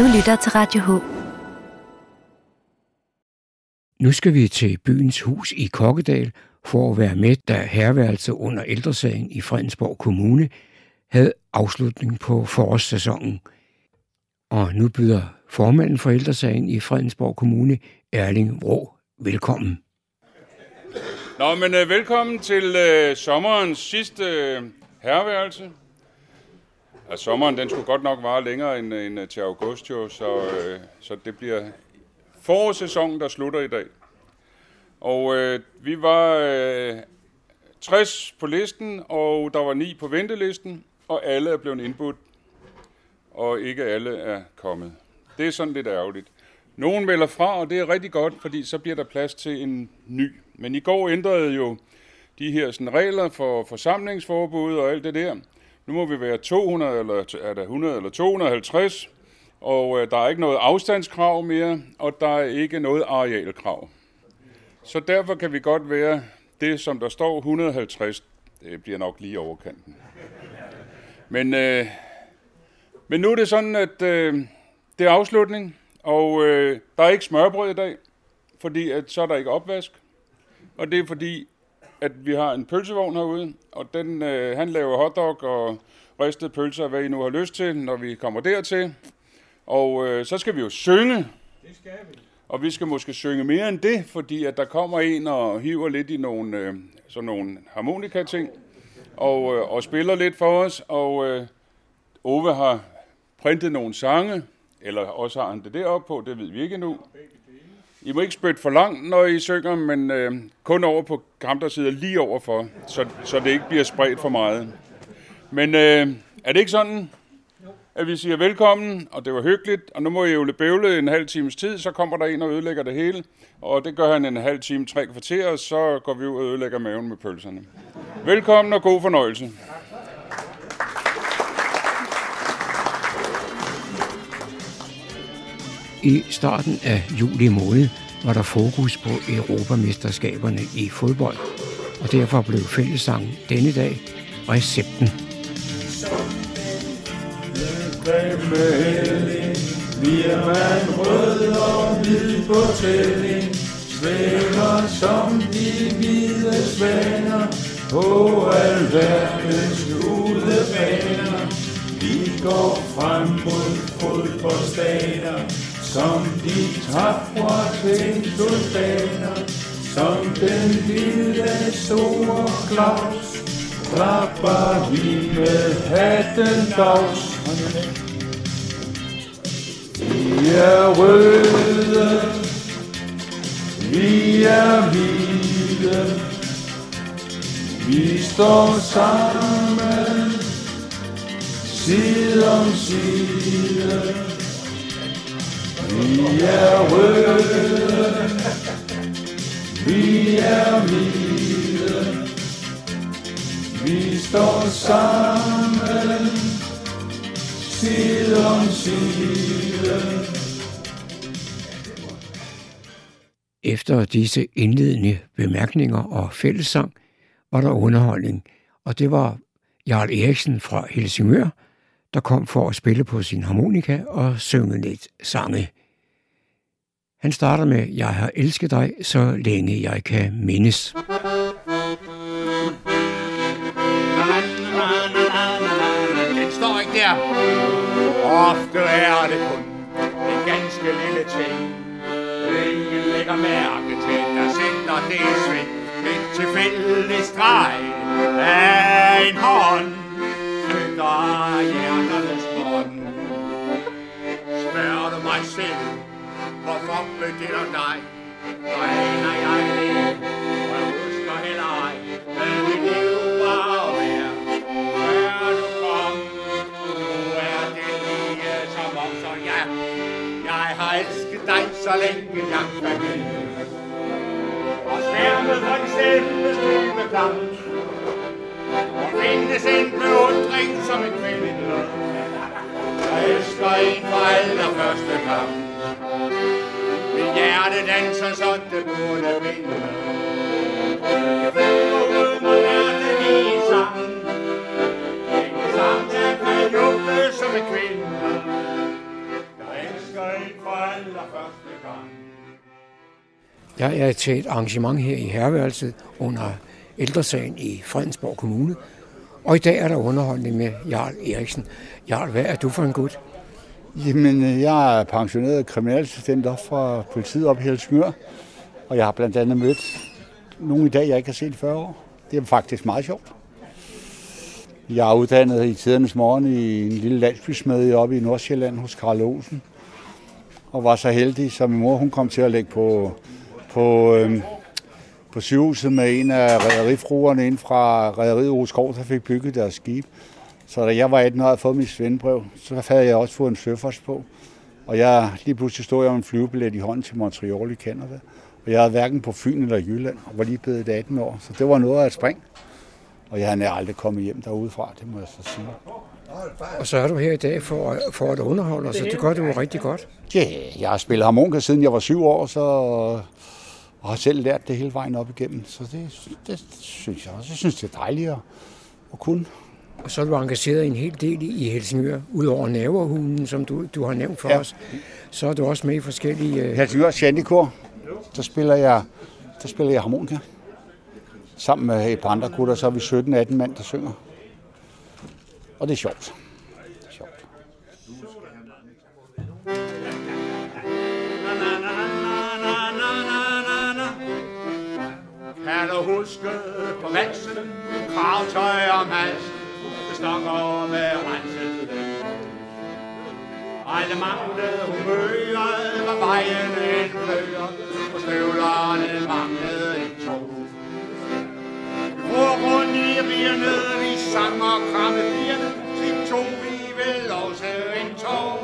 Du lytter til Radio H. Nu skal vi til byens hus i Kokkedal for at være med, da herværelse under ældresagen i Fredensborg Kommune havde afslutning på forårssæsonen. Og nu byder formanden for ældresagen i Fredensborg Kommune, Erling Rå, velkommen. Nå, men uh, velkommen til uh, sommerens sidste uh, herværelse. Ja, sommeren den skulle godt nok vare længere end, end øh, til august, jo, så, øh, så det bliver forårssæsonen, der slutter i dag. Og øh, vi var øh, 60 på listen, og der var 9 på ventelisten, og alle er blevet indbudt, og ikke alle er kommet. Det er sådan lidt ærgerligt. Nogen melder fra, og det er rigtig godt, fordi så bliver der plads til en ny. Men i går ændrede jo de her sådan, regler for forsamlingsforbud og alt det der. Nu må vi være 200, eller er der 100 eller 250, og øh, der er ikke noget afstandskrav mere, og der er ikke noget arealkrav. Så derfor kan vi godt være det, som der står 150. Det bliver nok lige overkanten. Men, øh, men nu er det sådan, at øh, det er afslutning. Og øh, der er ikke smørbrød i dag, fordi at, så er der ikke opvask. Og det er fordi, at vi har en pølsevogn herude, og den, øh, han laver hotdog og ristet pølser, hvad I nu har lyst til, når vi kommer dertil. Og øh, så skal vi jo synge. Det skal vi. Og vi skal måske synge mere end det, fordi at der kommer en og hiver lidt i nogle, øh, sådan nogle harmonika-ting, og, øh, og spiller lidt for os. Og øh, Ove har printet nogle sange, eller også har han det deroppe på, det ved vi ikke endnu. I må ikke spytte for langt, når I synger, men øh, kun over på ham, der sidder lige overfor, så, så det ikke bliver spredt for meget. Men øh, er det ikke sådan, at vi siger velkommen, og det var hyggeligt, og nu må I jo bævle en halv times tid, så kommer der en og ødelægger det hele, og det gør han en halv time, tre kvarter, og så går vi ud og ødelægger maven med pølserne. Velkommen og god fornøjelse. I starten af juli måned var der fokus på Europamesterskaberne i fodbold, og derfor blev fællessangen denne dag recepten. Bliver man rød og hvid på tælling, svæver som de hvide svaner på alverdens udebaner. Vi går frem mod fodboldstater, som de tapre til soldater, som den lille store Claus, klapper vi med hatten dags. Vi er røde, vi er hvide, vi står sammen, side om side. Vi er røde, vi er hvide, vi står sammen, side om side. Efter disse indledende bemærkninger og fællessang var der underholdning, og det var Jarl Eriksen fra Helsingør, der kom for at spille på sin harmonika og synge lidt sange. Han starter med, jeg har elsket dig, så længe jeg kan mindes. Den står ikke der. Ofte er det kun en ganske lille ting. Ingen lægger mærke til, der sender det sving. Et tilfældig streg af en hånd flytter hjerternes bånd. Spørger du mig selv, Hvorfor og dig? Og aner jeg det, og jeg husker heller ej, hvad mit liv var og værd. Før du kom, nu er det lige som om, så ja, jeg har elsket dig, så længe jeg kan mindes. Og sværmet for den stemme stemme klam. Og findes en beundring som en kvinde. Jeg elsker en for allerførste kamp. Mit burde danse, så det burde vinde. Jeg fem og rømmer er det som en kvinde. Der elsker for allerførste gang. Jeg er til et arrangement her i Herværelset under ældresagen i Fredensborg Kommune. Og i dag er der underholdning med Jarl Eriksen. Jarl, hvad er du for en gut? Jamen, øh, jeg er pensioneret kriminalassistent op fra politiet op i Helsingør. Og jeg har blandt andet mødt nogle i dag, jeg ikke har set i 40 år. Det er faktisk meget sjovt. Jeg er uddannet i tidernes morgen i en lille landsbysmed oppe i Nordsjælland hos Karl Olsen. Og var så heldig, så min mor hun kom til at lægge på, på, øhm, på sygehuset med en af rædderifruerne ind fra rædderiet Roskov, der fik bygget deres skib. Så da jeg var 18 år og havde fået mit svendebrev, så havde jeg også fået en søfarts på. Og jeg lige pludselig stod jeg med en flyvebillet i hånden til Montreal i Canada. Og jeg havde hverken på Fyn eller Jylland, og var lige blevet 18 år. Så det var noget af et spring. Og jeg havde aldrig kommet hjem derudefra, det må jeg så sige. Og så er du her i dag for, for at underholde os, og det gør du jo rigtig godt. Ja, yeah, jeg har spillet harmonika siden jeg var syv år, så og har selv lært det hele vejen op igennem. Så det, det synes jeg også. Jeg synes, det er dejligt at, at kunne. Og så er du engageret en hel del i Helsingør, udover naverhulen, som du, du har nævnt for ja. os. Så er du også med i forskellige... Uh... Helsingør Shandikor, der spiller jeg, der spiller jeg harmonika. Sammen med et par andre gutter, så er vi 17-18 mand, der synger. Og det er sjovt. Det er sjovt. Kan du huske på valsen, kravtøj om halsen, det stokker med renset Alle manglede humøret, var vejen en bløder, og støvlerne manglede en tog. Vi går rundt i rigerne, vi sang og kramme bierne, til tog vi vel også en tog.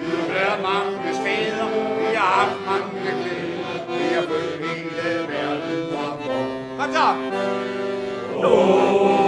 Vi har været mange steder, vi har haft mange glæder, vi har følt hele verden var på. Kom så! Oh.